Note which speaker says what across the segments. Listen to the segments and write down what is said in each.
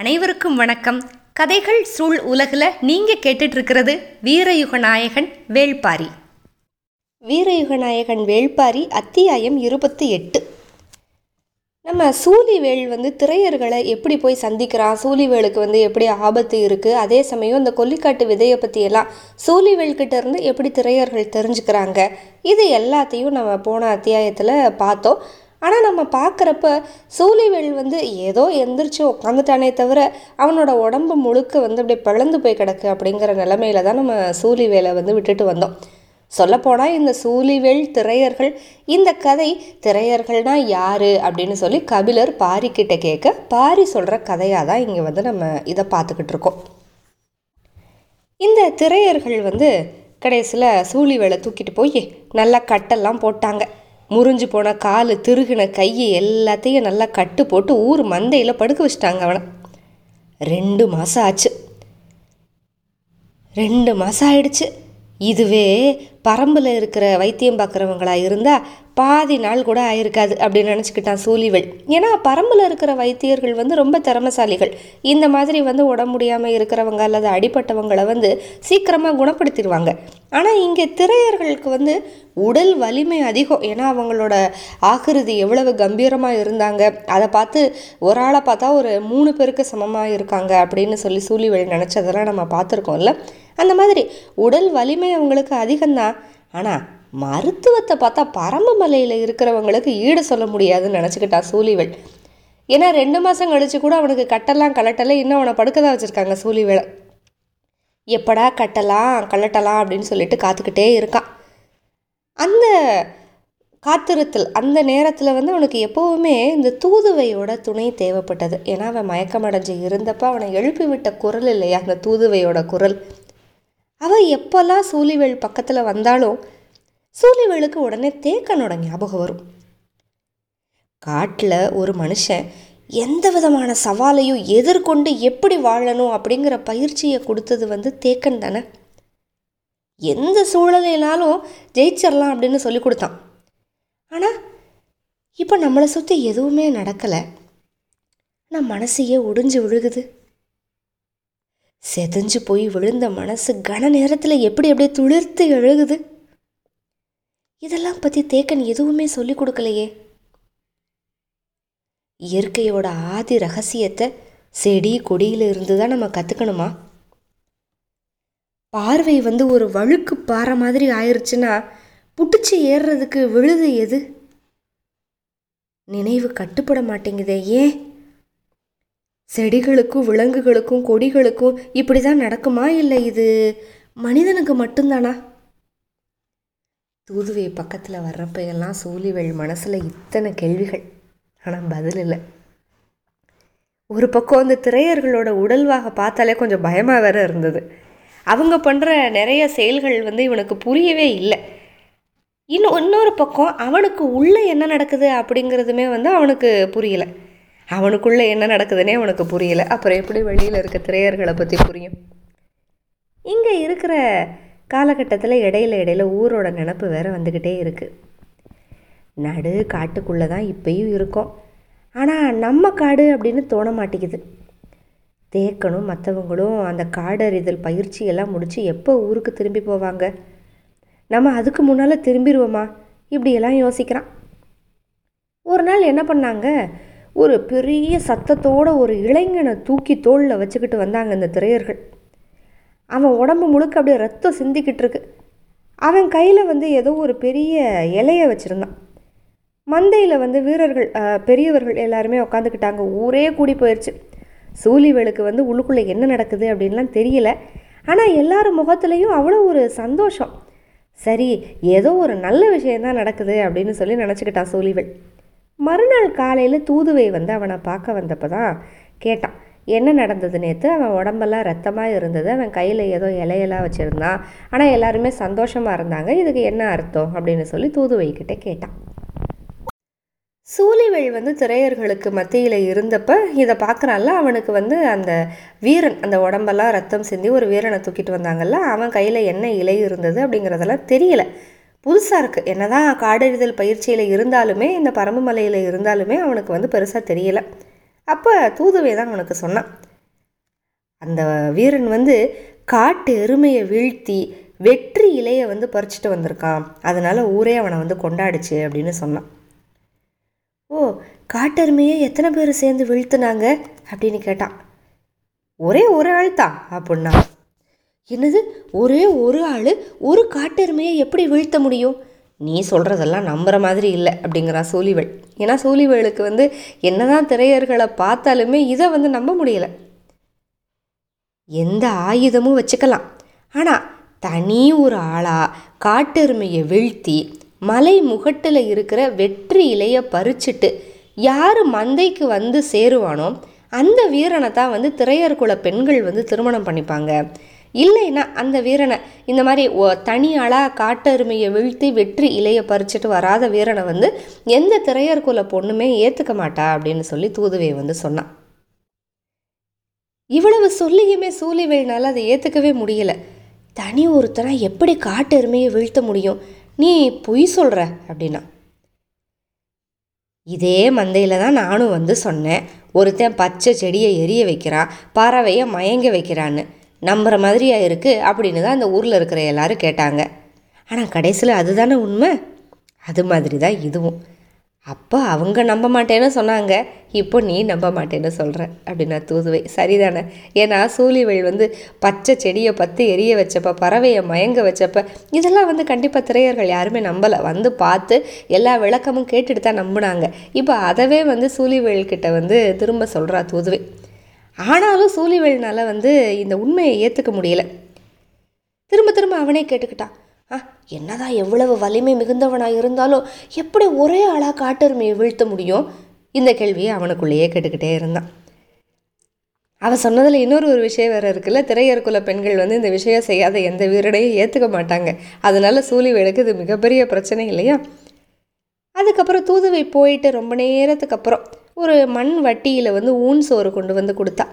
Speaker 1: அனைவருக்கும் வணக்கம். கதைகள் சூழ் உலகில் நீங்கள் கேட்டுட்ருக்கிறது வீரயுக நாயகன் வேள்பாரி. வீரயுக நாயகன் வேள்பாரி அத்தியாயம் இருபத்தி எட்டு. நம்ம சூலிவேல் வந்து திரையர்களை எப்படி போய் சந்திக்கிறான்? சூலிவேலுக்கு வந்து எப்படி ஆபத்து இருக்குது அதே சமயம் இந்த கொல்லிக்காட்டு விதையை பற்றியெல்லாம் சூலிவேல்கிட்ட இருந்து எப்படி திரையர்கள் தெரிஞ்சுக்கிறாங்க? இது எல்லாத்தையும் நம்ம போன அத்தியாயத்தில் பார்த்தோம். ஆனால் நம்ம பார்க்குறப்ப சூலிவேல் வந்து ஏதோ எந்திரிச்சு உட்காந்துட்டானே தவிர அவனோட உடம்பு முழுக்க வந்து அப்படியே பிளந்து போய் கிடக்கு அப்படிங்கிற நிலமையில தான் நம்ம சூலிவேலை வந்து விட்டுட்டு வந்தோம். சொல்லப்போனால் இந்த சூழிவேல் திரையர்கள் இந்த கதை திரையர்கள்னா யாரு அப்படின்னு சொல்லி கபிலர் பாரிக்கிட்ட கேட்க பாரி சொல்கிற கதையாக தான் இங்கே வந்து நம்ம இதை பார்த்துக்கிட்டு இருக்கோம். இந்த திரையர்கள் வந்து கடைசியில் சூழிவேலை தூக்கிட்டு போய் நல்லா கட்டெல்லாம் போட்டாங்க. முறிஞ்சு போன கால் திருகின கையை எல்லாத்தையும் நல்லா கட்டு போட்டு ஊர் மந்தையில் படுக்க வச்சிட்டாங்க அவனை. ரெண்டு மாதம் ஆச்சு. ரெண்டு மாதம் ஆயிடுச்சு. இதுவே பரம்பில் இருக்கிற வைத்தியம் பார்க்குறவங்களா இருந்தால் பாதி நாள் கூட ஆயிருக்காது அப்படின்னு நினச்சிக்கிட்டான் சூலிவல் ஏன்னா பரம்பில் இருக்கிற வைத்தியர்கள் வந்து ரொம்ப திறமசாலிகள். இந்த மாதிரி வந்து உடம்பு முடியாமல் இருக்கிறவங்க அல்லது அடிப்பட்டவங்களை வந்து சீக்கிரமாக குணப்படுத்திடுவாங்க. ஆனால் இங்கே திரையர்களுக்கு வந்து உடல் வலிமை அதிகம். ஏன்னா அவங்களோட ஆகிருதி எவ்வளவு கம்பீரமாக இருந்தாங்க. அதை பார்த்து ஒரு ஆளை பார்த்தா ஒரு மூணு பேருக்கு சமமாக இருக்காங்க அப்படின்னு சொல்லி சூழிவேல் நினச்சதெல்லாம் நம்ம பார்த்துருக்கோம்ல. அந்த மாதிரி உடல் வலிமை அவங்களுக்கு அதிகம்தான். ஆனால் மருத்துவத்தை பார்த்தா பரம்பு மலையில் இருக்கிறவங்களுக்கு ஈடு சொல்ல முடியாதுன்னு நினச்சிக்கிட்டா சூழிவேல் ஏன்னா ரெண்டு மாதம் கழிச்சு கூட அவனுக்கு கட்டெல்லாம் கலட்டலை இன்னும் அவனை படுக்க தான் வச்சுருக்காங்க சூழிவேலை எப்படா கட்டலாம் கலட்டலாம் அப்படின்னு சொல்லிட்டு காத்துக்கிட்டே இருக்கான். அந்த காத்திருத்தல் அந்த நேரத்தில் வந்து அவனுக்கு எப்போவுமே இந்த தூதுவையோட துணை தேவைப்பட்டது. ஏன்னா அவன் மயக்கமடைஞ்சு இருந்தப்போ அவனை எழுப்பி விட்ட குரல் இல்லையா? அந்த தூதுவையோட குரல். அவள் எப்போல்லாம் சூழிவேல் பக்கத்தில் வந்தாலும் சூழிவேலுக்கு உடனே தேக்கனோட ஞாபகம் வரும். காட்டில் ஒரு மனுஷன் எந்த விதமான சவாலையும் எதிர்கொண்டு எப்படி வாழணும் அப்படிங்கிற பயிற்சியை கொடுத்தது வந்து தேக்கன் தானே? எந்த சூழலினாலும் ஜெயிச்சிடலாம் அப்படின்னு சொல்லி கொடுத்தான். ஆனால் இப்போ நம்மளை சுற்றி எதுவுமே நடக்கலை. நான் மனசையே ஒடிஞ்சு விழுகுது. செதஞ்சு போய் விழுந்த மனசு கன நேரத்தில் எப்படி அப்படியே துளிர்த்து எழுகுது. இதெல்லாம் பற்றி தேக்கன் எதுவுமே சொல்லிக் கொடுக்கலையே. இயற்கையோட ஆதி ரகசியத்தை செடி கொடியில் இருந்து தான் நம்ம கற்றுக்கணுமா பார்வை வந்து ஒரு வழுக்கு பாறை மாதிரி ஆயிடுச்சுன்னா புட்டுச்சு ஏறுறதுக்கு விழுது எது? நினைவு கட்டுப்பட மாட்டேங்குதே ஏன்? செடிகளுக்கும் விலங்குகளுக்கும் கொடிகளுக்கும் இப்படி தான் நடக்குமா இல்லை இது மனிதனுக்கு மட்டும்தானா? தூதுவை பக்கத்தில் வர்றப்ப எல்லாம் சூழிவேல் மனசில் இத்தனை கேள்விகள். ஆனால் பதில் இல்லை. ஒரு பக்கம் அந்த திரையர்களோட உடல்வாக பார்த்தாலே கொஞ்சம் பயமாக வேற இருந்தது. அவங்க பண்ணுற நிறைய செயல்கள் வந்து இவனுக்கு புரியவே இல்லை. இன்னும் இன்னொரு பக்கம் அவனுக்கு உள்ளே என்ன நடக்குது அப்படிங்கிறதுமே வந்து அவனுக்கு புரியலை. அவனுக்குள்ளே என்ன நடக்குதுன்னே அவனுக்கு புரியலை. அப்புறம் எப்படி வெளியில் இருக்க திரையர்களை பற்றி புரியும்? இங்கே இருக்கிற காலகட்டத்தில் இடையில இடையில ஊரோட நினப்பு வேற வந்துக்கிட்டே இருக்குது நடு காட்டுக்குள்ளே தான் இப்பயும் இருக்கோம். ஆனால் நம்ம காடு அப்படின்னு தோண மாட்டேங்குது. தேக்கனும் மற்றவங்களும் அந்த காடறிதல் பயிற்சியெல்லாம் முடித்து எப்போ ஊருக்கு திரும்பி போவாங்க? நம்ம அதுக்கு முன்னால் திரும்பிடுவோமா இப்படியெல்லாம் யோசிக்கிறான். ஒரு நாள் என்ன பண்ணாங்க? ஒரு பெரிய சத்தத்தோட ஒரு இளைஞனை தூக்கி தோளில் வச்சுக்கிட்டு வந்தாங்க இந்த திரையர்கள். அவன் உடம்பு முழுக்க அப்படியே ரத்தம் சிந்திக்கிட்டு இருக்கு. அவன் கையில் வந்து ஏதோ ஒரு பெரிய இலையை வச்சுருந்தான். மந்தையில் வந்து வீரர்கள் பெரியவர்கள் எல்லாருமே உட்காந்துக்கிட்டாங்க ஊரே கூடி போயிடுச்சு சூழிவேலுக்கு வந்து உள்ளுக்குள்ளே என்ன நடக்குது அப்படின்லாம் தெரியல. ஆனால் எல்லார் முகத்துலேயும் அவ்வளோ ஒரு சந்தோஷம். சரி ஏதோ ஒரு நல்ல விஷயந்தான் நடக்குது அப்படின்னு சொல்லி நினச்சிக்கிட்டான் சூழிவேல் மறுநாள் காலையில் தூதுவை வந்து அவனை பார்க்க வந்தப்போ தான் கேட்டான். என்ன நடந்தது நேற்று அவன் உடம்பெல்லாம் ரத்தமாக இருந்தது. அவன் கையில் ஏதோ இலையெல்லாம் வச்சுருந்தான். ஆனால் எல்லாருமே சந்தோஷமாக இருந்தாங்க. இதுக்கு என்ன அர்த்தம்? அப்படின்னு சொல்லி தூதுவைக்கிட்டே கேட்டான். சூழிவேல் வந்து திரையர்களுக்கு மத்தியில் இருந்தப்ப இதை பார்க்குறான்ல அவனுக்கு வந்து அந்த வீரன் அந்த உடம்பெல்லாம் ரத்தம் சிந்தி ஒரு வீரனை தூக்கிட்டு வந்தாங்கல்ல. அவன் கையில் என்ன இலை இருந்தது அப்படிங்கிறதெல்லாம் தெரியல. புதுசாக இருக்குது என்னதான் காடறிதல் பயிற்சியில் இருந்தாலுமே இந்த பரம்பு மலையில் இருந்தாலுமே அவனுக்கு வந்து பெருசாக தெரியலை. அப்போ தூதுவே தான் உனக்கு சொன்னான். அந்த வீரன் வந்து காட்டு எருமையை வீழ்த்தி வெற்றி இலையை வந்து பறிச்சுட்டு வந்திருக்கான். அதனால் ஊரே அவனை வந்து கொண்டாடுச்சு அப்படின்னு சொன்னான். ஓ காட்டெருமையை எத்தனை பேர் சேர்ந்து வீழ்த்துனாங்க அப்படின்னு கேட்டான். ஒரே ஒரு ஆள் தான் அப்படின்னா. என்னது? ஒரே ஒரு ஆள்? ஒரு காட்டெருமையை எப்படி வீழ்த்த முடியும்? நீ சொல்கிறதெல்லாம் நம்புற மாதிரி இல்லை அப்படிங்கிறா சூலிவேள் ஏன்னா சூலிவேளுக்கு வந்து என்னதான் திரையர்களை பார்த்தாலுமே இதை வந்து நம்ப முடியல. எந்த ஆயுதமும் வச்சுக்கலாம். ஆனால் தனி ஒரு ஆளாக காட்டெருமையை வீழ்த்தி மலை முகட்டில் இருக்கிற வெற்றி இலையை பறிச்சுட்டு யார் மந்தைக்கு வந்து சேருவானோ அந்த வீரனை தான் வந்து திரையர் குல பெண்கள் வந்து திருமணம் பண்ணிப்பாங்க. இல்லைன்னா அந்த வீரனை இந்த மாதிரி ஒ- தனி ஆளாக காட்டெருமையை வீழ்த்தி வெற்றி இலையை பறிச்சுட்டு வராத வீரனை வந்து எந்த திரையர்குல பொண்ணுமே ஏற்றுக்க மாட்டா அப்படின்னு சொல்லி தூதுவை வந்து சொன்னான். இவ்வளவு சொல்லியுமே சூழிவேல்னால அதை ஏற்றுக்கவே முடியல. தனி ஒருத்தனா எப்படி காட்டெருமையை வீழ்த்த முடியும்? நீ பொய் சொல்கிற அப்படின்னா. இதே மந்தையில் தான் நானும் வந்து சொன்னேன். ஒருத்தன் பச்சை செடியை எரிய வைக்கிறான் பறவையை மயங்க வைக்கிறான்னு. நம்புகிற மாதிரியா இருக்குது அப்படின்னு தான் அந்த ஊரில் இருக்கிற எல்லாரும் கேட்டாங்க. ஆனால் கடைசியில் அதுதானே உண்மை? அது மாதிரி தான் இதுவும். அப்போ அவங்க நம்ப மாட்டேன்னு சொன்னாங்க. இப்போ நீ நம்ப மாட்டேன்னு சொல்கிற அப்படின்னா தூதுவை சரிதானே? ஏன்னா சூழிவெள் வந்து பச்சை செடியை பற்றி எரிய வச்சப்ப பறவையை மயங்க வச்சப்ப இதெல்லாம் வந்து கண்டிப்பாக திரையர்கள் யாருமே நம்பலை. வந்து பார்த்து எல்லா விளக்கமும் கேட்டுட்டு தான் நம்பினாங்க. இப்போ அதவே வந்து சூழிவேல் வந்து திரும்ப சொல்கிறா தூதுவை. ஆனாலும் சூழிவேலினால் வந்து இந்த உண்மையை ஏற்றுக்க முடியல. திரும்ப திரும்ப அவனே கேட்டுக்கிட்டான் ஆ என்னதான் எவ்வளவு வலிமை மிகுந்தவனாக இருந்தாலும் எப்படி ஒரே ஆளாக காட்டெருமையை வீழ்த்த முடியும்? இந்த கேள்வியை அவனுக்குள்ளேயே கேட்டுக்கிட்டே இருந்தான். அவன் சொன்னதில் இன்னொரு ஒரு விஷயம் வேறு இருக்குல்ல திரையர்குல பெண்கள் வந்து இந்த விஷயம் செய்யாத எந்த வீரனையும் ஏற்றுக்க மாட்டாங்க. அதனால சூழிவேலுக்கு இது மிகப்பெரிய பிரச்சனை இல்லையா? அதுக்கப்புறம் தூதுவை போயிட்டு ரொம்ப நேரத்துக்கு அப்புறம் ஒரு மண் வட்டியில் வந்து ஊன் சோறு கொண்டு வந்து கொடுத்தா.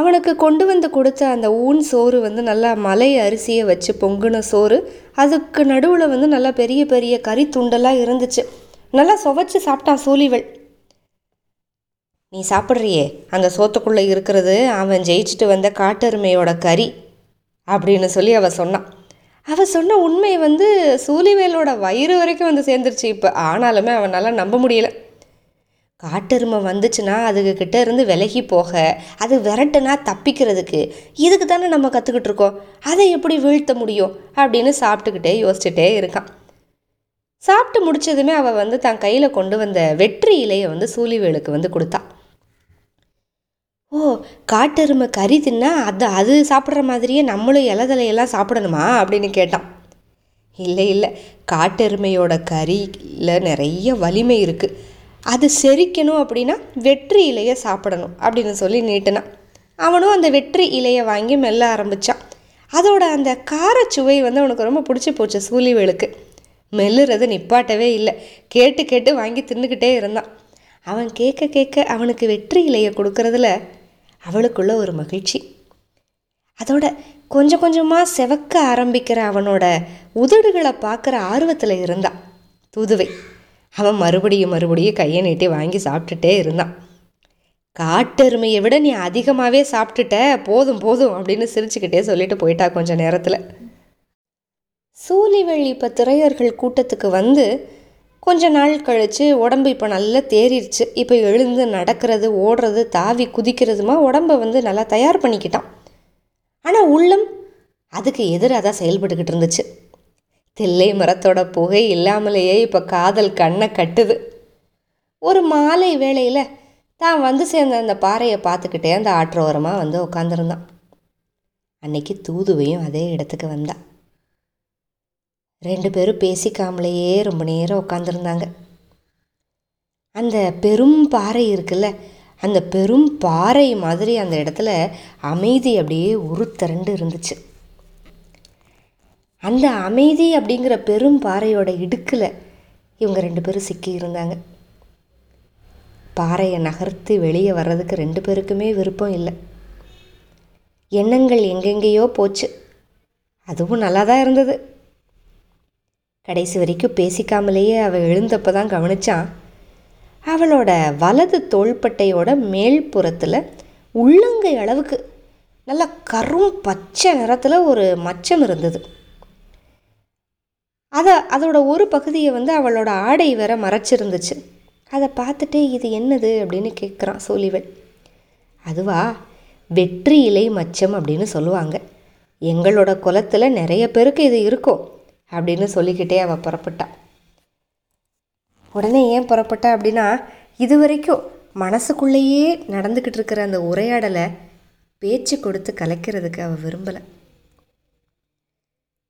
Speaker 1: அவனுக்கு கொண்டு வந்து கொடுத்த அந்த ஊன் சோறு வந்து நல்லா மலை அரிசியை வச்சு பொங்குன சோறு அதுக்கு நடுவில் வந்து நல்லா பெரிய பெரிய கறி துண்டெல்லாம் இருந்துச்சு. நல்லா சுவைச்சு சாப்பிட்டான் சூழிவள் நீ சாப்பிட்றியே அந்த சோத்துக்குள்ளே இருக்கிறது அவன் ஜெயிச்சுட்டு வந்த காட்டெருமையோட கறி அப்படின்னு சொல்லி அவள் சொன்னான். அவள் சொன்ன உண்மை வந்து சூலிவேலோட வயிறு வரைக்கும் வந்து சேர்ந்துருச்சு. இப்போ ஆனாலுமே அவனால் நம்ப முடியல. காட்டெருமை வந்துச்சுன்னா அதுக்கு கிட்ட இருந்து விலகி போக அது விரட்டுனா தப்பிக்கிறதுக்கு இதுக்கு தானே நம்ம கற்றுக்கிட்டு இருக்கோம். அதை எப்படி வீழ்த்த முடியும் அப்படின்னு சாப்பிட்டுக்கிட்டே யோசிச்சுட்டே இருக்கான். சாப்பிட்டு முடிச்சதுமே அவள் வந்து தன் கையில் கொண்டு வந்த வெற்றி இலையை வந்து சூழிவேலுக்கு வந்து கொடுத்தாள் ஓ காட்டெருமை கறி தின்னா அது அது சாப்பிட்ற மாதிரியே நம்மளும் இலதலையெல்லாம் சாப்பிடணுமா? அப்படின்னு கேட்டான். இல்லை இல்லை. காட்டெருமையோட கறியில் நிறைய வலிமை இருக்குது அது செரிக்கணும் அப்படின்னா வெற்றி இலையை சாப்பிடணும் அப்படின்னு சொல்லி நீட்டினான். அவனும் அந்த வெற்றி இலையை வாங்கி மெல்ல ஆரம்பித்தான் அதோட அந்த காரச்சுவை வந்து அவனுக்கு ரொம்ப பிடிச்சி போச்சு சூழிவேலுக்கு மெல்லுறது நிப்பாட்டவே இல்லை. கேட்டு கேட்டு வாங்கி தின்னுக்கிட்டே இருந்தான். அவன் கேட்க கேட்க அவனுக்கு வெற்றி இலையை கொடுக்கறதுல அவளுக்குள்ள ஒரு மகிழ்ச்சி. அதோட கொஞ்சம் கொஞ்சமாக செவக்க ஆரம்பிக்கிற அவனோட உதடுகளை பார்க்குற ஆர்வத்தில் இருந்தான் தூதுவை. அவன் மறுபடியும் மறுபடியும் கையை நீட்டி வாங்கி சாப்பிட்டுட்டே இருந்தான். காட்டெருமையை விட நீ அதிகமாகவே சாப்பிட்டுட்ட போதும் போதும் அப்படின்னு சிரிச்சுக்கிட்டே சொல்லிட்டு போயிட்டா கொஞ்சம் நேரத்தில். சூலிவெளி இப்போ திரையர்கள் கூட்டத்துக்கு வந்து கொஞ்ச நாள் கழித்து உடம்பு இப்போ நல்லா தேறிடுச்சு இப்போ எழுந்து நடக்கிறது ஓடுறது தாவி குதிக்கிறதுமா உடம்பை வந்து நல்லா தயார் பண்ணிக்கிட்டான். ஆனால் உள்ளம் அதுக்கு எதிராக தான் செயல்பட்டுக்கிட்டு இருந்துச்சு. தில்லை மரத்தோட புகை இல்லாமலேயே இப்போ காதல் கண்ணை கட்டுது. ஒரு மாலை வேளையில் தான் வந்து சேர்ந்த அந்த பாறையை பார்த்துக்கிட்டே அந்த ஆற்றோரமாக வந்து உட்காந்துருந்தான் அன்னைக்கு தூதுவையும் அதே இடத்துக்கு வந்தா. ரெண்டு பேரும் பேசிக்காமலேயே ரொம்ப நேரம் உட்காந்துருந்தாங்க அந்த பெரும் பாறை இருக்குல்ல அந்த பெரும் பாறை மாதிரி அந்த இடத்துல அமைதி அப்படியே உருத்திரண்டு இருந்துச்சு. அந்த அமைதி அப்படிங்கிற பெரும் பாறையோட இடுக்கில் இவங்க ரெண்டு பேரும் சிக்கி இருந்தாங்க. பாறையை நகர்த்தி வெளியே வர்றதுக்கு ரெண்டு பேருக்குமே விருப்பம் இல்லை. எண்ணங்கள் எங்கெங்கேயோ போச்சு. அதுவும் நல்லா தான் இருந்தது. கடைசி வரைக்கும் பேசிக்காமலேயே அவள் எழுந்தப்போ தான் கவனிச்சான். அவளோட வலது தோள்பட்டையோட மேல் புறத்தில் உள்ளங்கை அளவுக்கு நல்ல கரும் பச்சை நிறத்தில் ஒரு மச்சம் இருந்தது. அதை அதோட ஒரு பகுதியை வந்து அவளோட ஆடை வேற மறைச்சிருந்துச்சு. அதை பார்த்துட்டு இது என்னது அப்படின்னு கேட்குறான் சோழிவள் அதுவா? வெற்றி இலை மச்சம் அப்படின்னு சொல்லுவாங்க. எங்களோட குலத்தில் நிறைய பேருக்கு இது இருக்கும். அப்படின்னு சொல்லிக்கிட்டே அவள் புறப்பட்டாள் உடனே ஏன் புறப்பட்டா அப்படின்னா இது வரைக்கும் மனசுக்குள்ளேயே நடந்துக்கிட்டு இருக்கிற அந்த உரையாடலை பேச்சு கொடுத்து கலைக்கிறதுக்கு அவள் விரும்பலை.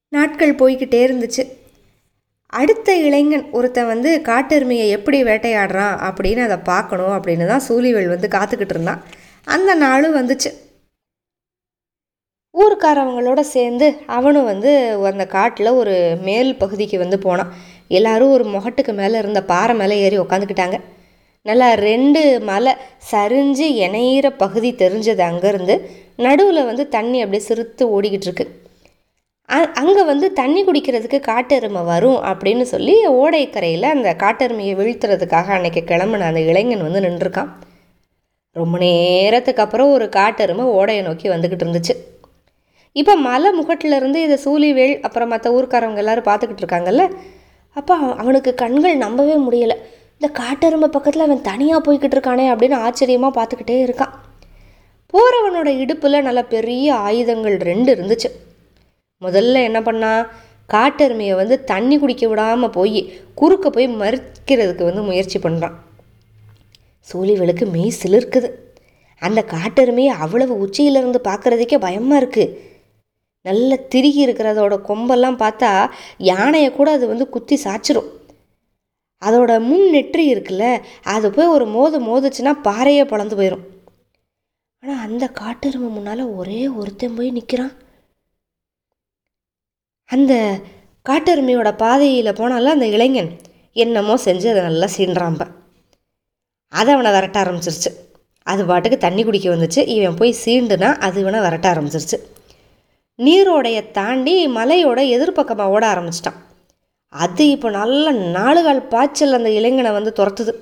Speaker 1: நாட்கள் போய்கிட்டே இருந்துச்சு. அடுத்த இளைஞன் ஒருத்தன் வந்து காட்டெருமையை எப்படி வேட்டையாடுறான் அப்படின்னு அதை பார்க்கணும் அப்படின்னு தான் சூழிவேல் வந்து காத்துக்கிட்டு இருந்தான். அந்த நாளும் வந்துச்சு. ஊருக்காரவங்களோட சேர்ந்து அவனும் வந்து அந்த காட்டில் ஒரு மேல் பகுதிக்கு வந்து போனான். எல்லாரும் ஒரு முகட்டுக்கு மேலே இருந்த பாறை மேலே ஏறி உக்காந்துக்கிட்டாங்க. நல்லா ரெண்டு மலை சரிஞ்சு இணையிற பகுதி தெரிஞ்சது அங்கேருந்து. நடுவில் வந்து தண்ணி அப்படியே சிறுத்து ஓடிக்கிட்டு இருக்கு. அங்கே வந்து தண்ணி குடிக்கிறதுக்கு காட்டெருமை வரும் அப்படின்னு சொல்லி ஓடைக்கரையில் அந்த காட்டெருமையை வீழ்த்துறதுக்காக அன்றைக்கி கிளம்புன அந்த இளைஞன் வந்து நின்றுருக்கான். ரொம்ப நேரத்துக்கு அப்புறம் ஒரு காட்டெருமை ஓடையை நோக்கி வந்துக்கிட்டு இருந்துச்சு. இப்போ மலை முகட்டிலேருந்து இதை சூழிவேல் அப்புறம் மற்ற ஊர்க்காரவங்க எல்லாரும் பார்த்துக்கிட்டு இருக்காங்கல்ல? அப்போ அவனுக்கு கண்கள் நம்பவே முடியலை. இந்த காட்டெருமை பக்கத்தில் அவன் தனியாக போய்கிட்டு இருக்கானே அப்படின்னு ஆச்சரியமாக பார்த்துக்கிட்டே இருக்கான். போகிறவனோட இடுப்பில் நல்ல பெரிய ஆயுதங்கள் ரெண்டு இருந்துச்சு. முதல்ல என்ன பண்ணா காட்டெருமையை வந்து தண்ணி குடிக்க விடாமல் போய் குறுக்க போய் மறிக்கிறதுக்கு வந்து முயற்சி பண்ணுறான் சூழிவளுக்கு மெய் சிலிர்க்குது. அந்த காட்டெருமையை அவ்வளவு உச்சியிலிருந்து பார்க்குறதுக்கே பயமாக இருக்குது நல்லா திருகி இருக்கிறதோட கொம்பெல்லாம் பார்த்தா யானையை கூட அது வந்து குத்தி சாச்சிரும் அதோட முன் நெற்றி இருக்குல்ல அது போய் ஒரு மோது மோதுச்சுன்னா பாறையே பழந்து போயிடும் ஆனால் அந்த காட்டெருமை முன்னால் ஒரே ஒருத்தன் போய் நிற்கிறான் அந்த காட்டெருமையோட பாதையில் போனால அந்த இளைஞன் என்னமோ செஞ்சு அதை நல்லா சீன்றாம்ப அதை அவனை விரட்ட ஆரம்பிச்சிருச்சு. அது பாட்டுக்கு தண்ணி குடிக்க வந்துச்சு. இவன் போய் சீண்டுனா அது இவனை விரட்ட ஆரம்பிச்சிருச்சு. நீரோடைய தாண்டி மலையோட எதிர்பக்கமாக ஓட ஆரம்பிச்சிட்டான். அது இப்போ நல்ல நாளுகால் பாய்ச்சல் அந்த இளைஞனை வந்து துரத்துது.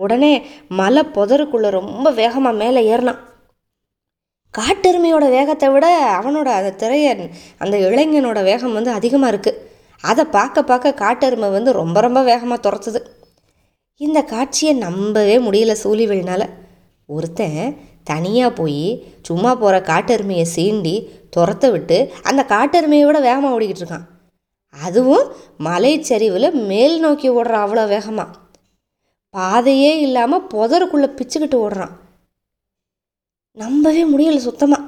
Speaker 1: உடனே மலை புதருக்குள்ளே ரொம்ப வேகமாக மேலே ஏறினான். காட்டெருமையோட வேகத்தை விட அவனோட அந்த திரைய அந்த இளைஞனோட வேகம் வந்து அதிகமாக இருக்குது அதை பார்க்க பார்க்க காட்டெருமை வந்து ரொம்ப ரொம்ப வேகமாக துரத்துது. இந்த காட்சியை நம்பவே முடியல சூழிவேல்னால் ஒருத்தன் தனியாக போய் சும்மா போகிற காட்டெருமையை சீண்டி துரத்த விட்டு அந்த காட்டெருமையை விட வேகமாக ஓடிக்கிட்டு இருக்கான். அதுவும் மலைச்சரிவில் மேல் நோக்கி ஓடுறான் அவ்வளோ வேகமாக பாதையே இல்லாமல் புதருக்குள்ளே பிச்சுக்கிட்டு ஓடுறான். நம்பவே முடியல சுத்தமாக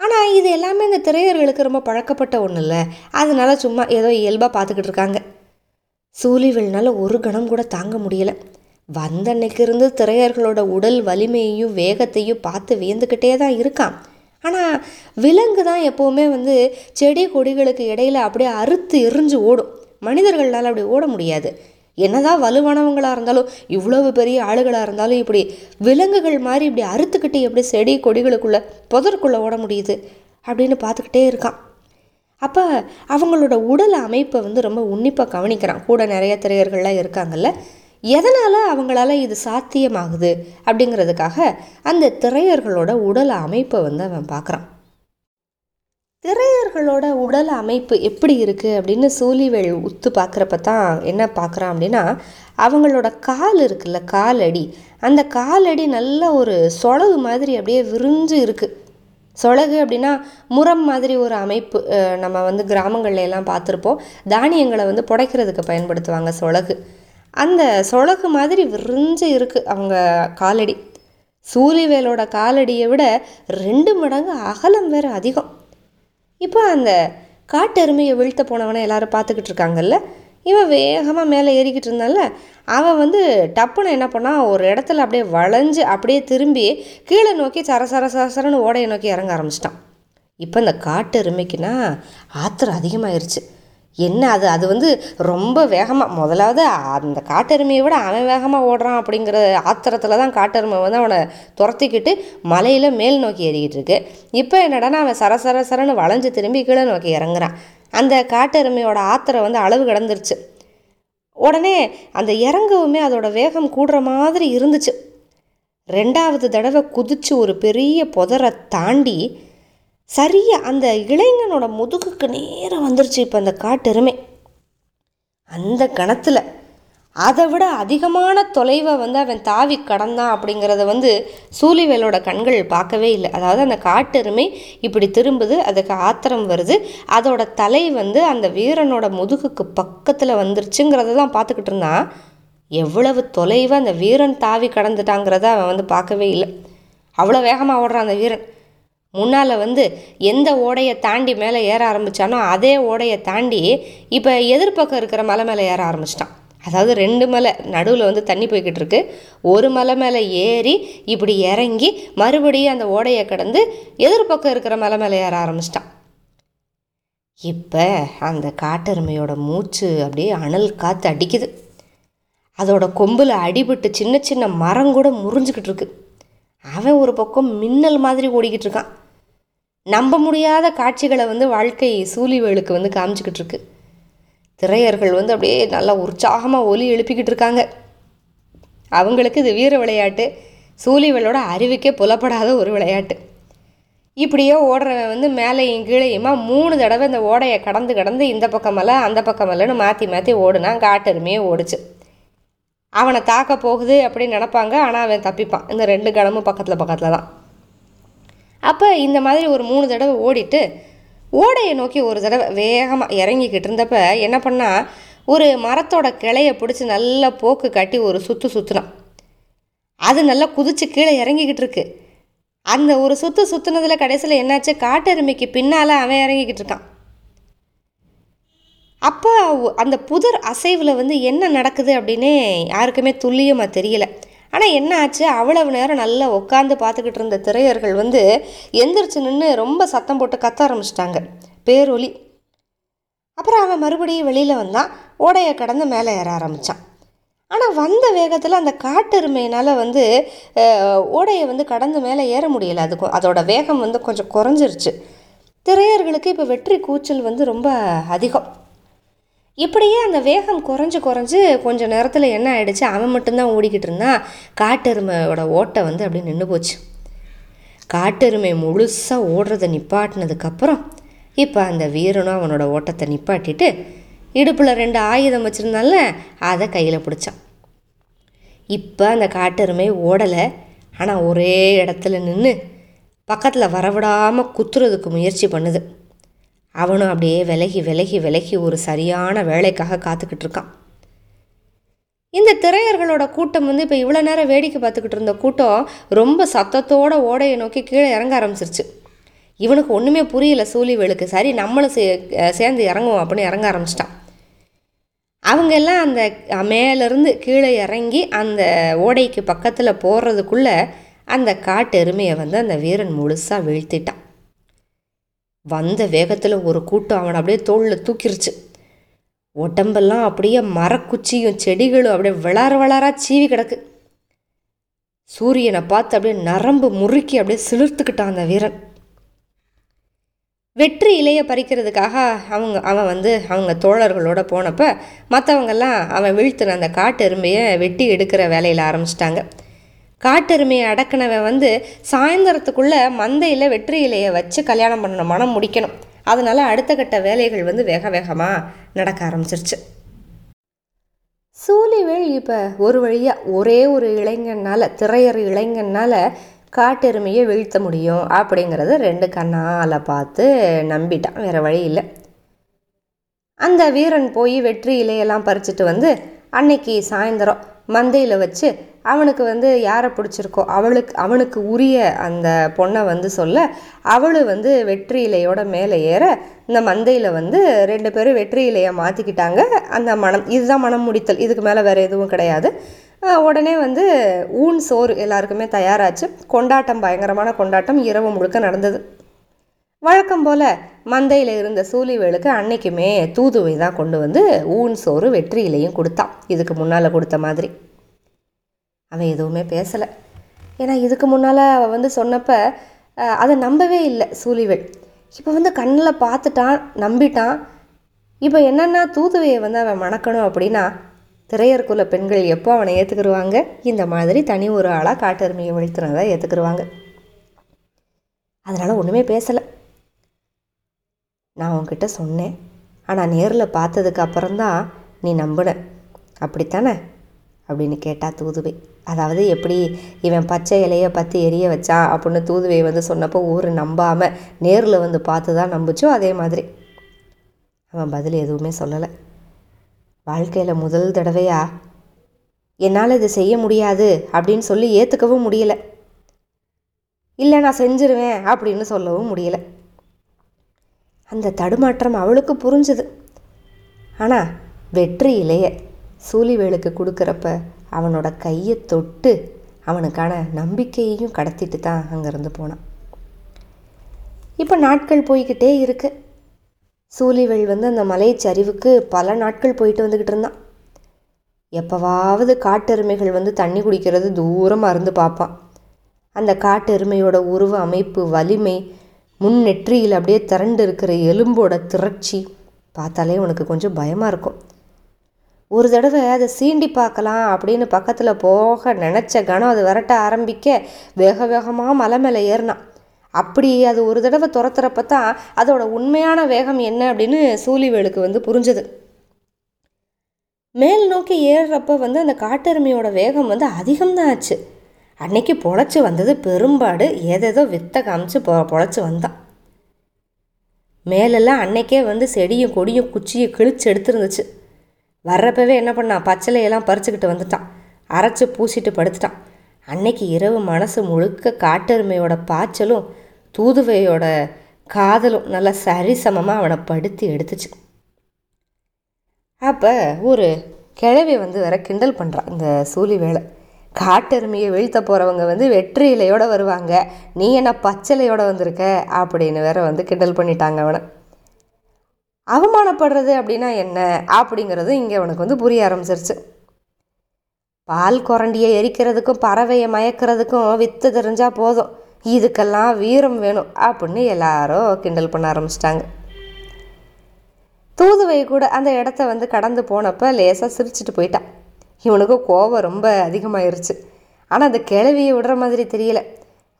Speaker 1: ஆனால் இது எல்லாமே இந்த திரையர்களுக்கு ரொம்ப பழக்கப்பட்ட ஒன்றும் இல்லை அதனால சும்மா ஏதோ இயல்பாக பார்த்துக்கிட்டு இருக்காங்க. சூழிவெளினால ஒரு கணம் கூட தாங்க முடியல. வந்தன்னைக்கு இருந்து திரையர்களோட உடல் வலிமையையும் வேகத்தையும் பார்த்து வியந்துக்கிட்டே தான் இருக்கான். ஆனால் விலங்கு தான் எப்போவுமே வந்து செடி கொடிகளுக்கு இடையில அப்படியே அறுத்து எரிஞ்சு ஓடும். மனிதர்களால் அப்படி ஓட முடியாது. என்னதான் வலுவானவங்களாக இருந்தாலும் இவ்வளவு பெரிய ஆளுகளாக இருந்தாலும் இப்படி விலங்குகள் மாதிரி இப்படி அறுத்துக்கிட்டு எப்படி செடி கொடிகளுக்குள்ளே புதற்குள்ளே ஓட முடியுது அப்படின்னு பார்த்துக்கிட்டே இருக்கான். அப்போ அவங்களோட உடல் அமைப்பை வந்து ரொம்ப உன்னிப்பாக கவனிக்கிறான். கூட நிறைய திரையர்கள்லாம் இருக்காங்கல்ல. எதனால் அவங்களால இது சாத்தியமாகுது அப்படிங்கிறதுக்காக அந்த திரையர்களோட உடல் அமைப்பை வந்து அவன் பார்க்குறான். திரையர்களோட உடல் அமைப்பு எப்படி இருக்குது அப்படின்னு சூழிவேல் உத்து பார்க்குறப்ப தான் என்ன பார்க்குறான் அப்படின்னா அவங்களோட கால் இருக்குல்ல காலடி. அந்த காலடி நல்ல ஒரு சொலகு மாதிரி அப்படியே விரிஞ்சு இருக்குது சொலகு அப்படின்னா முரம் மாதிரி ஒரு அமைப்பு நம்ம வந்து கிராமங்கள்ல எல்லாம் பார்த்துருப்போம். தானியங்களை வந்து புடைக்கிறதுக்கு பயன்படுத்துவாங்க சொலகு. அந்த சொலகு மாதிரி விரிஞ்சு இருக்குது அவங்க காலடி. சூரியவேலோட காலடியை விட ரெண்டு மடங்கு அகலம் வேறு அதிகம். இப்போ அந்த காட்டெருமையை வீழ்த்த போனவனை எல்லாரும் பார்த்துக்கிட்டு இருக்காங்கல்ல? இவன் வேகமாக மேலே ஏறிக்கிட்டு இருந்தால அவன் வந்து டப்புன்னு என்ன பண்ணான் ஒரு இடத்துல அப்படியே வளைஞ்சு அப்படியே திரும்பி கீழே நோக்கி சர சர சரசரன்னு ஓடையை நோக்கி இறங்க ஆரம்பிச்சிட்டான். இப்போ இந்த காட்டெருமைக்குன்னா ஆத்திரம் அதிகமாயிருச்சு. என்ன அது? அது வந்து ரொம்ப வேகமாக முதலாவது அந்த காட்டெருமையை விட அவன் வேகமாக ஓடுறான் அப்படிங்கிற ஆத்திரத்தில் தான் காட்டெருமை வந்து அவனை துரத்திக்கிட்டு மலையில் மேல் நோக்கி ஏறிக்கிட்டு இருக்கு இப்போ என்னடானா அவன் சர சர சரன்னு வளைஞ்சு திரும்பி கீழே நோக்கி இறங்குறான். அந்த காட்டெருமையோட ஆத்திரம் வந்து அளவு கிடந்துருச்சு. உடனே அந்த இறங்கவுமே அதோட வேகம் கூடுற மாதிரி இருந்துச்சு. ரெண்டாவது தடவை குதிச்சு ஒரு பெரிய புதரை தாண்டி சரியாக அந்த இளைஞனோட முதுகுக்கு நேரம் வந்துருச்சு இப்போ அந்த காட்டெருமை அந்த கணத்தில் அதை விட அதிகமான தொலைவை வந்து அவன் தாவி கடந்தான் அப்படிங்கிறத வந்து சூழிவேலோட கண்கள் பார்க்கவே இல்லை. அதாவது அந்த காட்டெருமை இப்படி திரும்புது அதுக்கு ஆத்திரம் வருது அதோட தலை வந்து அந்த வீரனோட முதுகுக்கு பக்கத்தில் வந்துருச்சுங்கிறத தான் பார்த்துக்கிட்டு இருந்தான். எவ்வளவு தொலைவை அந்த வீரன் தாவி கடந்துட்டாங்கிறத அவன் வந்து பார்க்கவே இல்லை. அவ்வளோ வேகமாக ஓடுறான் அந்த வீரன். முன்னால் வந்து எந்த ஓடையை தாண்டி மேலே ஏற ஆரம்பித்தானோ அதே ஓடையை தாண்டி இப்போ எதிர்பக்கம் இருக்கிற மலை மேலே ஏற ஆரம்பிச்சிட்டான். அதாவது ரெண்டு மலை நடுவில் வந்து தண்ணி போய்கிட்டு இருக்கு. ஒரு மலை மேலே ஏறி இப்படி இறங்கி மறுபடியும் அந்த ஓடையை கடந்து எதிர்பக்கம் இருக்கிற மலை மேலே ஏற ஆரம்பிச்சிட்டான். இப்போ அந்த காட்டெருமையோட மூச்சு அப்படியே அனல் காற்று அடிக்குது. அதோட கொம்பில் அடிபட்டு சின்ன சின்ன மரம் கூட முறிஞ்சிக்கிட்டு இருக்குது அவன் ஒரு பக்கம் மின்னல் மாதிரி ஓடிக்கிட்டு இருக்கான். நம்ப முடியாத காட்சிகளை வந்து வாழ்க்கை சூழிவேலுக்கு வந்து காமிச்சிக்கிட்டு இருக்கு. திரையர்கள் வந்து அப்படியே நல்லா உற்சாகமாக ஒலி எழுப்பிக்கிட்டு இருக்காங்க. அவங்களுக்கு இது வீர விளையாட்டு. சூழிவேலோட அறிவுக்கே புலப்படாத ஒரு விளையாட்டு. இப்படியே ஓடுறவன் வந்து மேலேயும் கீழேயுமா மூணு தடவை இந்த ஓடையை கடந்து கடந்து இந்த பக்கமெல்லாம் அந்த பக்கமல்லன்னு மாற்றி மாற்றி ஓடுனான் காட்டெருமையே ஓடுச்சு. அவனை தாக்க போகுது அப்படின்னு நினப்பாங்க ஆனால் அவன் தப்பிப்பான். இந்த ரெண்டு கணமும் பக்கத்தில் பக்கத்தில் தான். அப்போ இந்த மாதிரி ஒரு மூணு தடவை ஓடிட்டு ஓடையை நோக்கி ஒரு தடவை வேகமாக இறங்கிக்கிட்டு இருந்தப்ப என்ன பண்ணால் ஒரு மரத்தோட கிளையை பிடிச்சி நல்லா போக்கு காட்டி ஒரு சுற்று சுற்றுனான் அது நல்லா குதிச்சு கீழே இறங்கிக்கிட்டு இருக்கு. அந்த ஒரு சுற்று சுற்றுனதில் கடைசியில் என்னாச்சு? காட்டெருமைக்கு பின்னால் அவன் இறங்கிக்கிட்டு இருக்கான். அப்போ அந்த புதர் அசைவில் வந்து என்ன நடக்குது அப்படின்னே யாருக்குமே துல்லியமாக தெரியல. ஆனால் என்ன ஆச்சு? அவ்வளவு நேரம் நல்லா உட்காந்து பார்த்துக்கிட்டு இருந்த திரையர்கள் வந்து எந்திரிச்சு நின்று ரொம்ப சத்தம் போட்டு கத்த ஆரம்பிச்சிட்டாங்க. பேரொலி அப்புறம் அவன் மறுபடியும் வெளியில் வந்தான். ஓடையை கடந்து மேலே ஏற ஆரம்பித்தான் ஆனால் வந்த வேகத்தில் அந்த காட்டெருமையினால் வந்து ஓடையை வந்து கடந்து மேலே ஏற முடியலை. அது அதோட வேகம் வந்து கொஞ்சம் குறைஞ்சிருச்சு. திரையர்களுக்கு இப்போ வெற்றி கூச்சல் வந்து ரொம்ப அதிகம். இப்படியே அந்த வேகம் குறைஞ்சு குறைஞ்சு கொஞ்சம் நேரத்தில் என்ன ஆகிடுச்சு அவன் மட்டும்தான் ஓடிக்கிட்டு இருந்தான். காட்டெருமையோட ஓட்டை வந்து அப்படியே நின்று போச்சு. காட்டெருமை முழுசாக ஓடுறதை நிப்பாட்டினதுக்கப்புறம் இப்போ அந்த வீரனும் அவனோட ஓட்டத்தை நிப்பாட்டிட்டு இடுப்பில் ரெண்டு ஆயுதம் வச்சுருந்தால அதை கையில் பிடிச்சான். இப்போ அந்த காட்டெருமை ஓடலை. ஆனால் ஒரே இடத்துல நின்று பக்கத்தில் வரவிடாமல் குத்துறதுக்கு முயற்சி பண்ணுது. அவனும் அப்படியே விலகி விலகி விலகி ஒரு சரியான வேலைக்காக காத்துக்கிட்டு இருக்கான். இந்த திரையர்களோட கூட்டம் வந்து இப்போ இவ்வளோ நேரம் வேடிக்கை பார்த்துக்கிட்டு இருந்த கூட்டம் ரொம்ப சத்தத்தோட ஓடையை நோக்கி கீழே இறங்க ஆரம்பிச்சிருச்சு. இவனுக்கு ஒன்றுமே புரியல சூழிவேலுக்கு சரி நம்மளும் சே சேர்ந்து இறங்குவோம் அப்படின்னு இறங்க ஆரம்பிச்சிட்டான். அவங்க எல்லாம் அந்த மேலேருந்து கீழே இறங்கி அந்த ஓடைக்கு பக்கத்தில் போகிறதுக்குள்ளே அந்த காட்டு எருமையை வந்து அந்த வீரன் முழுசாக வீழ்த்திட்டான். வந்த வேகத்தில் ஒரு கூட்டம் அவனை அப்படியே தோளில் தூக்கிருச்சு. உடம்பெல்லாம் அப்படியே மரக்குச்சியும் செடிகளும் அப்படியே விளார விளாரா சீவி கிடக்கு. சூரியனை பார்த்து அப்படியே நரம்பு முறுக்கி அப்படியே சிலிர்த்துக்கிட்டான் அந்த வீரன். வெற்றி இலையை பறிக்கிறதுக்காக அவங்க அவன் வந்து அவங்க தோழர்களோட போனப்போ மற்றவங்கெல்லாம் அவன் வீழ்த்தின அந்த காட்டெருமையை வெட்டி எடுக்கிற வேலையில் ஆரம்பிச்சிட்டாங்க. காட்டெருமையை அடக்கினவன் வந்து சாயந்தரத்துக்குள்ளே மந்தையில் வெற்றி இலையை வச்சு கல்யாணம் பண்ணணும் மனம் முடிக்கணும். அதனால அடுத்த கட்ட வேலைகள் வந்து வேக வேகமாக நடக்க ஆரம்பிச்சிருச்சு. சூழிவேல் இப்போ ஒரு வழியாக ஒரே ஒரு இளைஞனால் திரையர் இளைஞனால் காட்டெருமையை வீழ்த்த முடியும் அப்படிங்கிறத ரெண்டு கண்ணால் பார்த்து நம்பிட்டான். வேறு வழி இல்லை. அந்த வீரன் போய் வெற்றி இலையெல்லாம் பறிச்சுட்டு வந்து அன்னைக்கு சாயந்தரம் மந்தையில் வச்சு அவனுக்கு வந்து யாரை பிடிச்சிருக்கோ அவளுக்கு அவனுக்கு உரிய அந்த பொண்ணை வந்து சொல்ல அவளு வந்து வெற்றி இலையோட மேலே ஏற இந்த மந்தையில் வந்து ரெண்டு பேரும் வெற்றி இலையை மாற்றிக்கிட்டாங்க அந்த மனம் இதுதான் மனம் முடித்தல். இதுக்கு மேலே வேறு எதுவும் கிடையாது. உடனே வந்து ஊன் சோறு எல்லாருக்குமே தயாராச்சு. கொண்டாட்டம் பயங்கரமான கொண்டாட்டம் இரவு முழுக்க நடந்தது. வழக்கம் போல் மந்தையில் இருந்த சூழிவேலுக்கு அன்னைக்குமே தூதுவை தான் கொண்டு வந்து ஊன் சோறு வெற்றியிலையும் கொடுத்தான். இதுக்கு முன்னால் கொடுத்த மாதிரி. அவன் எதுவுமே பேசலை. ஏன்னா இதுக்கு முன்னால் அவள் வந்து சொன்னப்போ அதை நம்பவே இல்லை சூழிவேல் இப்போ வந்து கண்ணில் பார்த்துட்டான் நம்பிட்டான். இப்போ என்னென்னா தூதுவையை வந்து அவன் மணக்கணும் அப்படின்னா திரையர் குல பெண்கள் எப்போ அவனை ஏற்றுக்கிருவாங்க இந்த மாதிரி தனி ஒரு ஆளாக காட்டெருமையை வெளுத்துனதை ஏற்றுக்கிருவாங்க அதனால் ஒன்றுமே பேசலை. நான் உன்கிட்ட சொன்னேன். ஆனால் நேரில் பார்த்ததுக்கு அப்புறம்தான் நீ நம்பின. அப்படித்தானே? அப்படின்னு கேட்டா தூதுவை. அதாவது எப்படி இவன் பச்சை இலையை பற்றி எரிய வச்சான் அப்படின்னு தூதுவை வந்து சொன்னப்போ ஊர் நம்பாமல் நேரில் வந்து பார்த்து தான் நம்புச்சோ அதே மாதிரி. அவன் பதில் எதுவுமே சொல்லலை. வாழ்க்கையில் முதல் தடவையா? என்னால் இது செய்ய முடியாது அப்படின்னு சொல்லி ஏற்றுக்கவும் முடியல. இல்லை நான் செஞ்சிருவேன் அப்படின்னு சொல்லவும் முடியலை. அந்த தடுமாற்றம் அவளுக்கு புரிஞ்சுது. ஆனால் வெற்றி வெற்றியிலேய சூழிவேலுக்கு கொடுக்குறப்ப அவனோட கையை தொட்டு அவனுக்கான நம்பிக்கையையும் கடத்திட்டு தான் அங்கேருந்து போனான். இப்போ நாட்கள் போய்கிட்டே இருக்கு. சூழிவேல் வந்து அந்த மலைச்சரிவுக்கு பல நாட்கள் போயிட்டு வந்துக்கிட்டு இருந்தான். எப்போவாவது காட்டெருமைகள் வந்து தண்ணி குடிக்கிறது தூரமாக இருந்து பார்ப்பான். அந்த காட்டெருமையோட உருவ அமைப்பு வலிமை முன் நெற்றியில் அப்படியே திரண்டு இருக்கிற எலும்போட திரட்சி பார்த்தாலே உனக்கு கொஞ்சம் பயமாக இருக்கும். ஒரு தடவை அதை சீண்டி பார்க்கலாம் அப்படின்னு பக்கத்தில் போக நினச்ச கணம் அது விரட்ட ஆரம்பிக்க வேக வேகமாக மலை மேலே ஏறினான். அப்படி அது ஒரு தடவை துரத்துறப்ப தான் அதோட உண்மையான வேகம் என்ன அப்படின்னு சூழிவேலுக்கு வந்து புரிஞ்சுது. மேல் நோக்கி ஏறுறப்ப வந்து அந்த காட்டெருமையோட வேகம் வந்து அதிகம்தான் ஆச்சு. அன்னைக்கு பொழைச்சி வந்தது பெரும்பாடு ஏதேதோ வித்தை காமிச்சு பொ பொழைச்சி வந்தான். மேலெல்லாம் அன்னைக்கே வந்து செடியும் கொடியும் குச்சியும் கிழிச்சு எடுத்துருந்துச்சு. வர்றப்பவே என்ன பண்ணான் பச்சலையெல்லாம் பறிச்சுக்கிட்டு வந்துட்டான். அரைச்சி பூசிட்டு படுத்துட்டான். அன்னைக்கு இரவு மனசு முழுக்க காட்டெருமையோட பாய்ச்சலும் தூதுவையோட காதலும் நல்லா சரிசமமாக அவனை படுத்தி எடுத்துச்சு. அப்போ ஒரு கிழவி வந்து வேற கிண்டல் பண்ணுறான் இந்த சூழி வேலை. காட்டெருமையை வீழ்த்த போகிறவங்க வந்து வெற்றி இலையோடு வருவாங்க. நீ என்ன பச்சலையோடு வந்திருக்க? அப்படின்னு வேற வந்து கிண்டல் பண்ணிட்டாங்க அவனை. அவமானப்படுறது அப்படின்னா என்ன? அப்படிங்கிறது இங்கே அவனுக்கு வந்து புரிய ஆரம்பிச்சிருச்சு. பால் குரண்டியை எரிக்கிறதுக்கும் பறவையை மயக்கிறதுக்கும் வித்து தெரிஞ்சால் போதும். இதுக்கெல்லாம் வீரம் வேணும் அப்படின்னு எல்லாரும் கிண்டல் பண்ண ஆரம்பிச்சிட்டாங்க. தூதுவை கூட அந்த இடத்த வந்து கடந்து போனப்போ லேசாக சிரிச்சிட்டு போயிட்டான் இவனுக்கு கோபம் ரொம்ப அதிகமாயிருச்சு. ஆனால் அந்த கிளவியை விடுற மாதிரி தெரியல.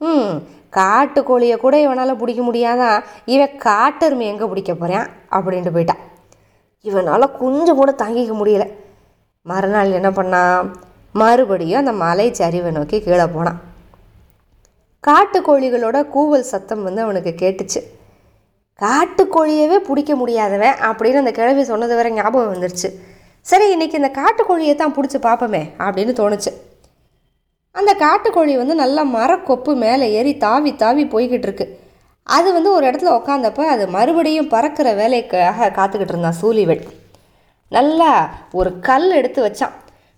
Speaker 1: ம் காட்டுக்கோழியை கூட இவனால் பிடிக்க முடியாதான் இவன் காட்டெருமை எங்கே பிடிக்க போகிறான் அப்படின்ட்டு போயிட்டான் இவனால் கொஞ்சம் கூட தாங்கிக்க முடியல. மறுநாள் என்ன பண்ணான் மறுபடியும் அந்த மலை சரிவை நோக்கி கீழே போனான் காட்டுக்கோழிகளோட கூவல் சத்தம் வந்து அவனுக்கு கேட்டுச்சு. காட்டுக்கோழியவே பிடிக்க முடியாதவன் அப்படின்னு அந்த கிழவி சொன்னது வரை ஞாபகம் வந்துருச்சு. சரி இன்னைக்கு இந்த காட்டுக்கோழியை தான் பிடிச்சி பார்ப்போமே அப்படின்னு தோணுச்சு. அந்த காட்டுக்கோழி வந்து நல்லா மரக்கொப்பு மேலே ஏறி தாவி தாவி போய்கிட்டு இருக்கு. அது வந்து ஒரு இடத்துல உக்காந்தப்ப அது மறுபடியும் பறக்கிற வேலைக்காக காத்துக்கிட்டு இருந்தான் சூலிவெட் நல்லா ஒரு கல் எடுத்து வச்சான்.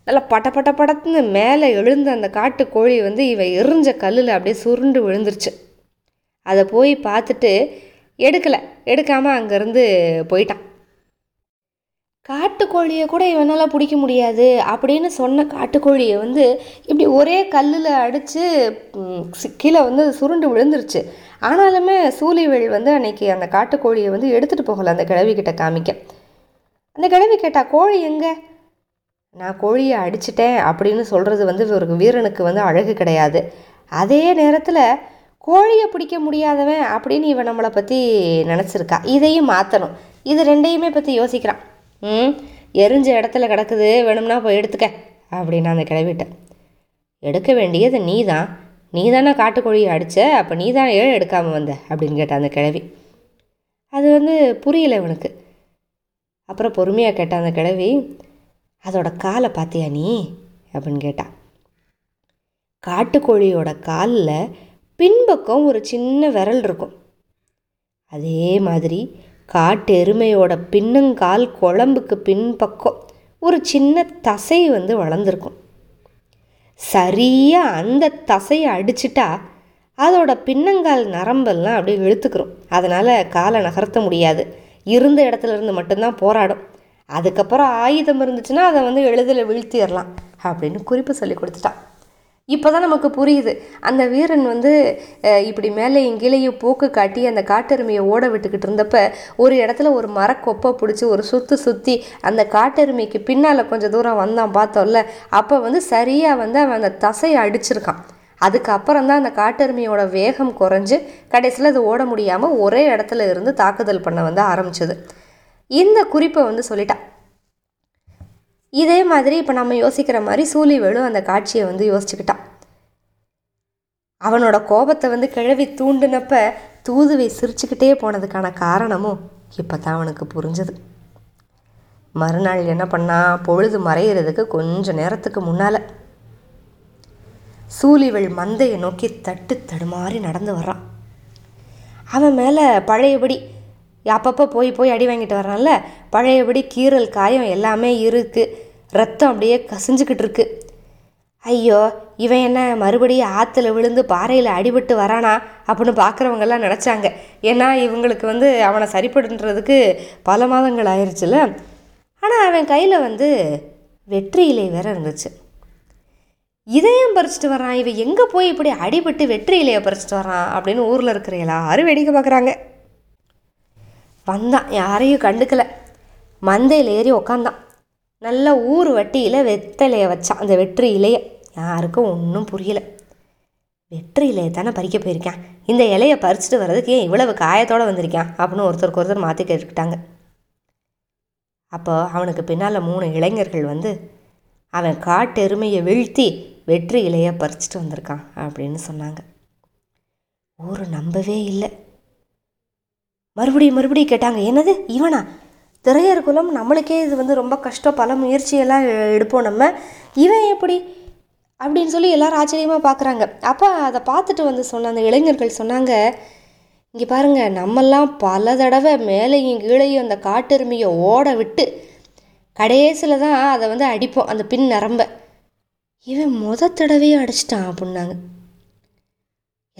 Speaker 1: நல்லா பட்ட பட்ட படத்துன்னு மேலே எழுந்த அந்த காட்டுக்கோழி வந்து இவன் எரிஞ்ச கல்லில் அப்படியே சுருண்டு விழுந்துருச்சு. அதை போய் பார்த்துட்டு எடுக்கலை. எடுக்காமல் அங்கேருந்து போயிட்டான். காட்டுக்கோழியை கூட இவனால் பிடிக்க முடியாது அப்படின்னு சொன்ன காட்டுக்கோழியை வந்து இப்படி ஒரே கல்லில் அடித்து கீழே வந்து சுருண்டு விழுந்துருச்சு. ஆனாலுமே சூழிவேல் வந்து அன்னைக்கு அந்த காட்டுக்கோழியை வந்து எடுத்துகிட்டு போகலை அந்த கிழவி கிட்ட காமிக்க. அந்த கிழவி கேட்டால் கோழி எங்கே? நான் கோழியை அடிச்சிட்டேன் அப்படின்னு சொல்கிறது வந்து ஒரு வீரனுக்கு வந்து அழகு கிடையாது. அதே நேரத்தில் கோழியை பிடிக்க முடியாதவன் அப்படின்னு இவன் நம்மளை பற்றி நினச்சிருக்கா. இதையும் மாற்றணும் இது ரெண்டையுமே பற்றி யோசிக்கிறான். ம் எரிஞ்ச இடத்துல கிடக்குது வேணும்னா போய் எடுத்துக்க அப்படின்னு அந்த கிளவிட்டேன். எடுக்க வேண்டியது நீ தான் நீ தானே காட்டுக்கோழியை அடித்த அப்போ நீ தான் ஏழு எடுக்காமல் வந்த அப்படின்னு கேட்டான் அந்த கிழவி அது வந்து புரியல இவனுக்கு அப்புறம் பொறுமையாக கேட்டான் அந்த கிழவி அதோட காலை பார்த்தியா நீ? அப்படின்னு கேட்டான் காட்டுக்கோழியோட காலில் பின்பக்கம் ஒரு சின்ன விரல் இருக்கும். அதே மாதிரி காட்டு எருமையோட பின்னங்கால் குழம்புக்கு பின்பக்கம் ஒரு சின்ன தசை வந்து வளர்ந்துருக்கும். சரியாக அந்த தசையை அடிச்சிட்டா அதோட பின்னங்கால் நரம்பெல்லாம் அப்படியே இழுத்துக்கிறோம் அதனால் காலை நகர்த்த முடியாது. இருந்த இடத்துல இருந்து மட்டும்தான் போராடும். அதுக்கப்புறம் ஆயுதம் இருந்துச்சுன்னா அதை வந்து எளிதில் வீழ்த்திடலாம் அப்படின்னு குறிப்பு சொல்லி கொடுத்துட்டான். இப்போ தான் நமக்கு புரியுது. அந்த வீரன் வந்து இப்படி மேலே கீழேயும் போக்கு காட்டி அந்த காட்டெருமையை ஓட விட்டுக்கிட்டு இருந்தப்ப ஒரு இடத்துல ஒரு மரக்கொப்பை பிடிச்சி ஒரு சுற்று சுற்றி அந்த காட்டெருமைக்கு பின்னால் கொஞ்சம் தூரம் வந்தான் பார்த்தோம்ல அப்போ வந்து சரியாக வந்து அவன் அந்த தசையை அடிச்சிருக்கான். அதுக்கப்புறம் தான் அந்த காட்டெருமையோட வேகம் குறைஞ்சு கடைசியில் அது ஓட முடியாமல் ஒரே இடத்துல இருந்து தாக்குதல் பண்ண வந்து ஆரம்பிச்சது. இந்த குறிப்பை வந்து சொல்லிட்டான். இதே மாதிரி இப்போ நம்ம யோசிக்கிற மாதிரி சூழிவேலும் அந்த காட்சியை வந்து யோசிச்சுக்கிட்டான் அவனோட கோபத்தை வந்து கிழவி தூண்டினப்ப தூதுவை சிரிச்சுக்கிட்டே போனதுக்கான காரணமும் இப்போ தான் அவனுக்கு புரிஞ்சது. மறுநாள் என்ன பண்ணா? பொழுது மறையிறதுக்கு கொஞ்ச நேரத்துக்கு முன்னால். சூழிவள் மந்தையை நோக்கி தட்டு தடுமாறி நடந்து வர்றான். அவன் மேலே பழையபடி அப்பப்போ போய் போய் அடி வாங்கிட்டு வர்றான்ல? பழையபடி கீறல் காயம் எல்லாமே இருக்குது ரத்தம் அப்படியே கசிஞ்சுக்கிட்டு இருக்கு. ஐயோ இவன் என்ன மறுபடியும் ஆற்றுல விழுந்து பாறையில் அடிபட்டு வரானா அப்படின்னு பார்க்குறவங்கெல்லாம் நினச்சாங்க. ஏன்னா இவங்களுக்கு வந்து அவனை சரிப்படுன்றதுக்கு பல மாதங்கள் ஆயிடுச்சுல ஆனால் அவன் கையில் வந்து வெற்றி இலை வேற இருந்துச்சு. இதயம் பறிச்சிட்டு வரான் இவன் எங்கே போய் இப்படி அடிபட்டு வெற்றி இலையை பறிச்சிட்டு வரான் அப்படின்னு ஊரில் இருக்கிற எல்லாரும் வேடிக்கை பார்க்குறாங்க வந்தான். யாரையும் கண்டுக்கல. மந்தையில் ஏறி உக்காந்தான். நல்ல ஊர் வட்டியில் வெத்தலையை வச்சான். அந்த வெற்றி இலையை. யாருக்கும் ஒன்றும் புரியலை. வெற்றி இலையை தானே பறிக்க போயிருக்கேன். இந்த இலையை பறிச்சுட்டு வர்றதுக்கு ஏன் இவ்வளவு காயத்தோடு வந்திருக்கான்? அப்படின்னு ஒருத்தருக்கு ஒருத்தர் மாற்றி கேட்டுக்கிட்டாங்க. அப்போ அவனுக்கு பின்னால் மூணு இளைஞர்கள் வந்து அவன் காட்டெருமையை வீழ்த்தி வெற்றி இலையை பறிச்சுட்டு வந்திருக்கான் அப்படின்னு சொன்னாங்க. ஊர் நம்பவே இல்லை. மறுபடியும் மறுபடியும் கேட்டாங்க என்னது இவனா? திரையர் குலம் நம்மளுக்கே இது வந்து ரொம்ப கஷ்டம். பல முயற்சியெல்லாம் எடுப்போம் நம்ம. இவன் எப்படி? அப்படின்னு சொல்லி எல்லாரும் ஆச்சரியமாக பார்க்குறாங்க அப்போ அதை பார்த்துட்டு வந்து சொன்ன அந்த இளைஞர்கள் சொன்னாங்க இங்கே பாருங்கள் நம்மெல்லாம் பல தடவை மேலேயும் கீழேயும் அந்த காட்டெருமையை ஓட விட்டு கடைசியில் தான் அதை வந்து அடிப்போம் அந்த பின் நரம்ப. இவன் முத தடவையே அடிச்சிட்டான் அப்படின்னாங்க.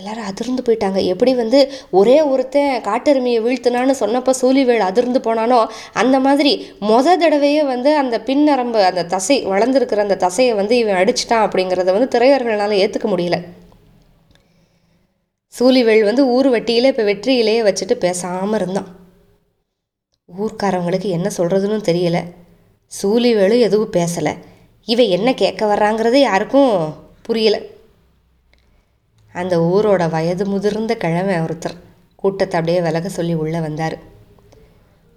Speaker 1: எல்லாரும் அதிர்ந்து போயிட்டாங்க. எப்படி வந்து ஒரே ஒருத்தன் காட்டெருமையை வீழ்த்தினான்னு சொன்னப்போ சூழிவேல் அதிர்ந்து போனானோ அந்த மாதிரி மொத தடவையே வந்து அந்த பின்னரம்பு அந்த தசை வளர்ந்துருக்கிற அந்த தசையை வந்து இவன் அடிச்சிட்டான் அப்படிங்கிறத வந்து திரையர்களால் ஏற்றுக்க முடியல. சூழிவேல் வந்து ஊர் வட்டியில் இப்போ வெற்றியிலேயே வச்சுட்டு பேசாமல் இருந்தான். ஊர்க்காரவங்களுக்கு என்ன சொல்கிறதுன்னு தெரியல. சூழிவேலும் எதுவும் பேசலை. இவன் என்ன கேட்க வர்றாங்கிறது யாருக்கும் புரியல. அந்த ஊரோட வயது முதிர்ந்த கிழமை ஒருத்தர் கூட்டத்தை அப்படியே விலக சொல்லி உள்ளே வந்தார்.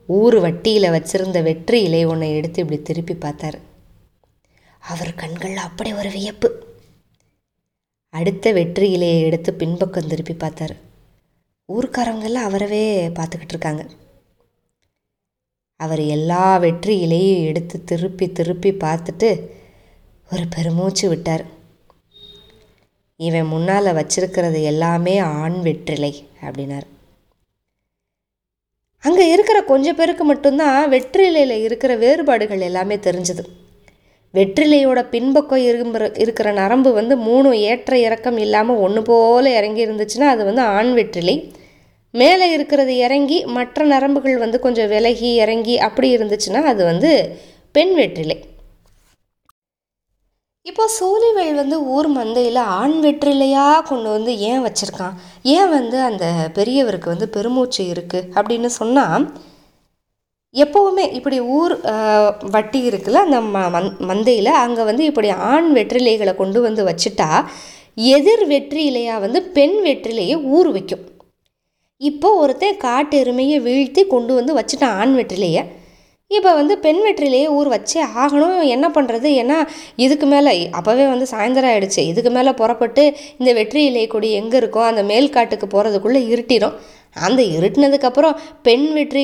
Speaker 1: ஊர் வட்டியில் வச்சிருந்த வெற்றி இலை ஒன்றை எடுத்து இப்படி திருப்பி பார்த்தார். அவர் கண்களில் அப்படி ஒரு வியப்பு. அடுத்த வெற்றி இலையை எடுத்து பின்பக்கம் திருப்பி பார்த்தாரு. ஊர்க்காரவங்கெல்லாம் அவரவே பார்த்துக்கிட்டு இருக்காங்க. அவர் எல்லா வெற்றி இலையும் எடுத்து திருப்பி திருப்பி பார்த்துட்டு ஒரு பெருமூச்சு விட்டார். இவன் முன்னால் வச்சிருக்கிறது எல்லாமே ஆண் வெற்றிலை அப்படின்னார். அங்கே இருக்கிற கொஞ்சம் பேருக்கு மட்டும்தான் வெற்றிலையில் இருக்கிற வேறுபாடுகள் எல்லாமே தெரிஞ்சது. வெற்றிலையோட பின்பக்கம் இரும்புற இருக்கிற நரம்பு வந்து மூணு ஏற்ற இறக்கம் இல்லாமல் ஒன்று போல் இறங்கி இருந்துச்சுன்னா அது வந்து ஆண் வெற்றிலை. மேலே இருக்கிறது இறங்கி மற்ற நரம்புகள் வந்து கொஞ்சம் விலகி இறங்கி அப்படி இருந்துச்சுன்னா அது வந்து பெண் வெற்றிலை. இப்போ சூழிவேல் வந்து ஊர் மந்தையில் ஆண் வெற்றிலையாக கொண்டு வந்து ஏன் வச்சுருக்கான்? ஏன் வந்து அந்த பெரியவருக்கு வந்து பெருமூச்சு இருக்குது அப்படின்னு சொன்னால் எப்போவுமே இப்படி ஊர் வட்டி இருக்குல்ல அந்த ம மந் மந்தையில் அங்கே வந்து இப்படி ஆண் வெற்றிலைகளை கொண்டு வந்து வச்சுட்டா எதிர் வெற்றிலையாக வந்து பெண் வெற்றிலையை ஊர் வைக்கும். இப்போ ஒருத்தன் காட்டு எருமையை வீழ்த்தி கொண்டு வந்து வச்சுட்டான் ஆண் வெற்றிலையை. இப்போ வந்து பெண் வெற்றிலேயே ஊர் வச்சே ஆகணும். என்ன பண்ணுறது ஏன்னா இதுக்கு மேலே அப்போவே வந்து சாயந்தரம் ஆகிடுச்சு இதுக்கு மேலே புறப்பட்டு இந்த வெற்றியிலே கொடி எங்கே இருக்கோ அந்த மேல்காட்டுக்கு போகிறதுக்குள்ளே இருட்டிடும் அந்த இருட்டினதுக்கப்புறம் பெண் வெற்றி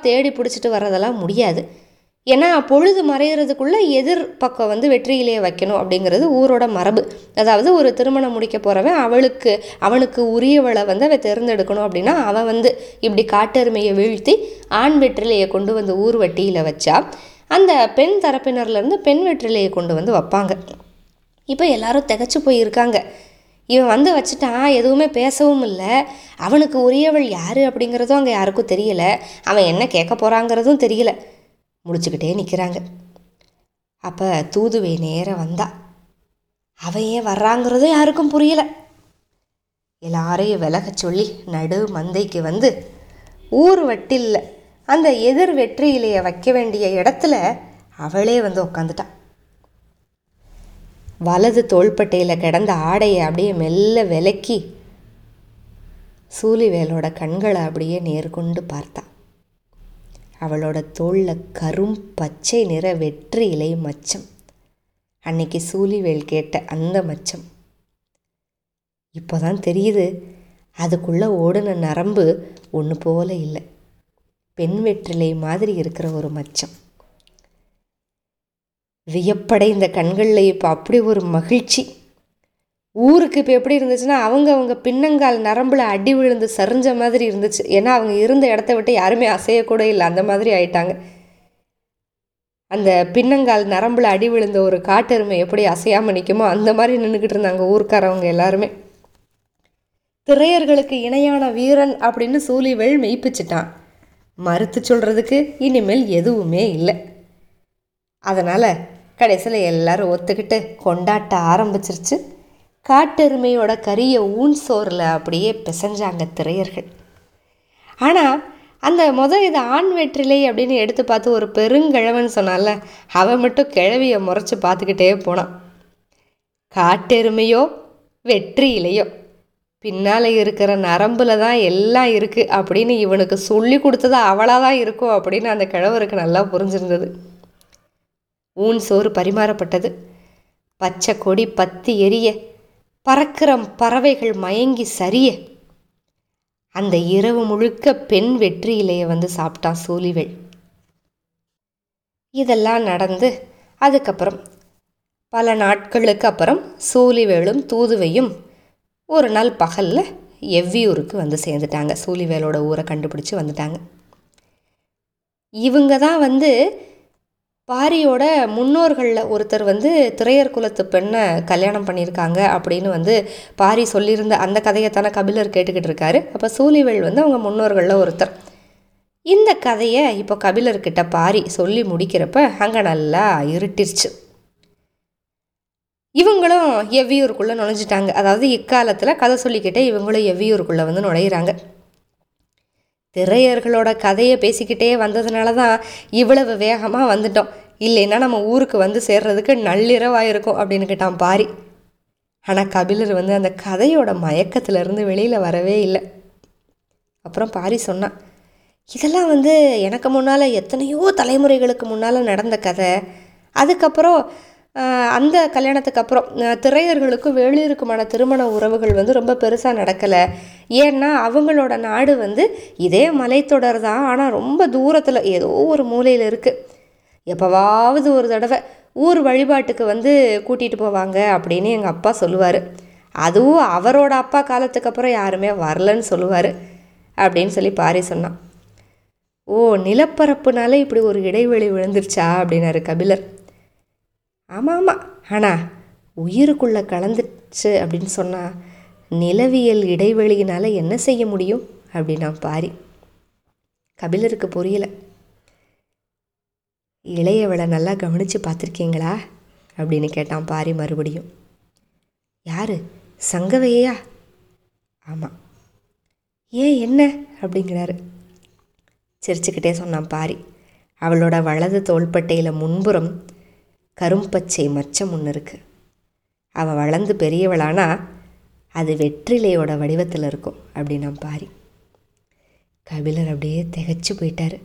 Speaker 1: தேடி பிடிச்சிட்டு வர்றதெல்லாம் முடியாது. ஏன்னா பொழுது மறையிறதுக்குள்ளே எதிர் பக்கம் வந்து வெற்றியிலேயே வைக்கணும் அப்படிங்கிறது ஊரோட மரபு. அதாவது ஒரு திருமணம் முடிக்க போகிறவன் அவளுக்கு அவனுக்கு உரியவளை வந்து அவன் தேர்ந்தெடுக்கணும் அப்படின்னா அவன் வந்து இப்படி காட்டெருமையை வீழ்த்தி ஆண் வெற்றிலையை கொண்டு வந்து ஊர் வட்டியில் வச்சா அந்த பெண் தரப்பினர்லேருந்து பெண் வெற்றிலையை கொண்டு வந்து வைப்பாங்க. இப்போ எல்லாரும் திகச்சு போயிருக்காங்க. இவன் வந்து வச்சுட்டான் எதுவுமே பேசவும் இல்லை. அவனுக்கு உரியவள் யார் அப்படிங்கிறதும் அங்கே யாருக்கும் தெரியல. அவன் என்ன கேட்க போகிறாங்கிறதும் தெரியல. முடிச்சுக்கிட்டே நிற்கிறாங்க அப்போ தூதுவை நேரம் வந்தா அவன் ஏன் வர்றாங்கிறதும் யாருக்கும் புரியல. எல்லாரையும் விலக சொல்லி நடு மந்தைக்கு வந்து ஊர் வட்டில்ல. அந்த எதிர் வெற்றியிலேயே வைக்க வேண்டிய இடத்துல அவளே வந்து உக்காந்துட்டான் வலது தோள்பட்டையில் கிடந்த ஆடையை அப்படியே மெல்ல விலக்கி சூலிவேலோட கண்களை அப்படியே நேர்கொண்டு பார்த்தா. அவளோட தோளில் கரும் பச்சை நிற வெற்றி இலை மச்சம். அன்னைக்கு சூலிவேல் கேட்ட அந்த மச்சம். இப்போதான் தெரியுது அதுக்குள்ளே ஓடின நரம்பு ஒன்று போல இல்லை. பெண் வெற்றிலை மாதிரி இருக்கிற ஒரு மச்சம். வியப்படை இந்த கண்களில் இப்போ அப்படி ஒரு மகிழ்ச்சி. ஊருக்கு இப்போ எப்படி இருந்துச்சுன்னா அவங்க அவங்க பின்னங்கால் நரம்பில் அடி விழுந்து சரிஞ்ச மாதிரி இருந்துச்சு. ஏன்னா அவங்க இருந்த இடத்த விட்டு யாருமே அசையக்கூட இல்லை. அந்த மாதிரி ஆயிட்டாங்க. அந்த பின்னங்கால் நரம்பில் அடி விழுந்த ஒரு காட்டெருமை எப்படி அசையாமல் நிற்குமோ அந்த மாதிரி நின்றுக்கிட்டு இருந்தாங்க ஊர்க்காரவங்க எல்லாருமே. திரையர்களுக்கு இணையான வீரன் அப்படின்னு சூழிவேல் மெய்ப்பிச்சிட்டான். மறுத்து சொல்கிறதுக்கு இனிமேல் எதுவுமே இல்லை. அதனால் கடைசியில் எல்லாரும் ஒத்துக்கிட்டு கொண்டாட்ட ஆரம்பிச்சிருச்சு. காட்டெருமையோட கரிய ஊன் சோறில் அப்படியே பிசைஞ்சாங்க திரையர்கள். ஆனால் அந்த முதல் இது ஆண் வெற்றிலை அப்படின்னு எடுத்து பார்த்து ஒரு பெருங்கிழவன் சொன்னால அவன் மட்டும் கிழவியை முறைச்சி பார்த்துக்கிட்டே போனான். காட்டெருமையோ வெற்றியிலையோ பின்னால் இருக்கிற நரம்பில் தான் எல்லாம் இருக்குது அப்படின்னு இவனுக்கு சொல்லி கொடுத்தது அவளாக தான் இருக்கும் அப்படின்னு அந்த கிழவருக்கு நல்லா புரிஞ்சிருந்தது. ஊன் சோறு பரிமாறப்பட்டது. பச்சை கொடி பத்தி எரிய பறக்கிற பறவைகள் மயங்கி சரிய. அந்த இரவு முழுக்க பெண் வெற்றியிலேயே வந்து சாப்பிட்டான் சூலிவேல் இதெல்லாம் நடந்து அதுக்கப்புறம் பல நாட்களுக்கு அப்புறம் சூலிவேலும் தூதுவையும் ஒரு நாள் பகலில் எவ்வியூருக்கு வந்து சேர்ந்துட்டாங்க. சூலிவேலோட ஊரை கண்டுபிடிச்சி வந்துட்டாங்க. இவங்க தான் வந்து பாரியோட முன்னோர்களில் ஒருத்தர் வந்து திரையர் குலத்து பெண்ணை கல்யாணம் பண்ணியிருக்காங்க அப்படின்னு வந்து பாரி சொல்லியிருந்த அந்த கதையைத்தானே கபிலர் கேட்டுக்கிட்டு இருக்காரு. அப்போ சூலிவேல் வந்து அவங்க முன்னோர்களில் ஒருத்தர். இந்த கதையை இப்போ கபிலர்கிட்ட பாரி சொல்லி முடிக்கிறப்ப அங்கே நல்லா இருட்டிருச்சு. இவங்களும் எவ்வியூருக்குள்ளே நுழைஞ்சிட்டாங்க. அதாவது இக்காலத்தில் கதை சொல்லிக்கிட்டே இவங்களும் எவ்வியூருக்குள்ளே வந்து நுழையிறாங்க. திரையர்களோட கதையை பேசிக்கிட்டே வந்ததுனால தான் இவ்வளவு வேகமாக வந்துட்டோம். இல்லைன்னா நம்ம ஊருக்கு வந்து சேர்றதுக்கு நள்ளிரவாக இருக்கும் அப்படின்னு கேட்டான் பாரி. ஆனால் கபிலர் வந்து அந்த கதையோட மயக்கத்திலேருந்து வெளியில் வரவே இல்லை. அப்புறம் பாரி சொன்னான் இதெல்லாம் வந்து எனக்கு முன்னால் எத்தனையோ தலைமுறைகளுக்கு முன்னால் நடந்த கதை. அதுக்கப்புறம் அந்த கல்யாணத்துக்கு அப்புறம் திரையர்களுக்கும் வேளியருக்குமான திருமண உறவுகள் வந்து ரொம்ப பெருசாக நடக்கலை. ஏன்னா அவங்களோட நாடு வந்து இதே மலைத்தொடர் தான் ஆனால் ரொம்ப தூரத்தில் ஏதோ ஒரு மூலையில் இருக்குது எப்போவாவது ஒரு தடவை ஊர் வழிபாட்டுக்கு வந்து கூட்டிகிட்டு போவாங்க அப்படின்னு எங்கள் அப்பா சொல்லுவார். அதுவும் அவரோட அப்பா காலத்துக்கு அப்புறம் யாருமே வரலன்னு சொல்லுவார் அப்படின்னு சொல்லி பாரி சொன்னான். ஓ நிலப்பரப்புனால இப்படி ஒரு இடைவெளி விழுந்துருச்சா அப்படின்னாரு கபிலர். ஆமாம் ஆமாம் ஆனால் உயிருக்குள்ளே கலந்துச்சு அப்படின்னு சொன்னால் நிலவியல் இடைவெளியினால் என்ன செய்ய முடியும்? அப்படின்னா பாரி. கபிலருக்கு புரியல. இளையவளை நல்லா கவனித்து பார்த்துருக்கீங்களா? அப்படின்னு கேட்டான் பாரி மறுபடியும். யார்? சங்கவையா? ஆமாம் ஏன் என்ன? அப்படிங்கிறாரு. சிரிச்சுக்கிட்டே சொன்னான் பாரி. அவளோட வலது தோள்பட்டையில் முன்புறம் கரும்பச்சை மச்சம் ஒன்று இருக்குது அவள் வளர்ந்து பெரியவளானா அது வெற்றிலையோட வடிவத்தில் இருக்கும் அப்படின்னா பாரி. கபிலர் அப்படியே திகச்சு போயிட்டார்.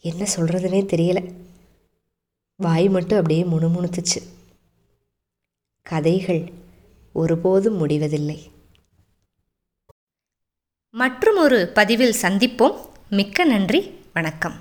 Speaker 1: என்ன சொல்கிறதுனே தெரியலை. வாய் மட்டும் அப்படியே முணுமுணுத்துச்சு. கதைகள் ஒருபோதும் முடிவதில்லை. மற்றும் ஒரு பதிவில் சந்திப்போம். மிக்க நன்றி. வணக்கம்.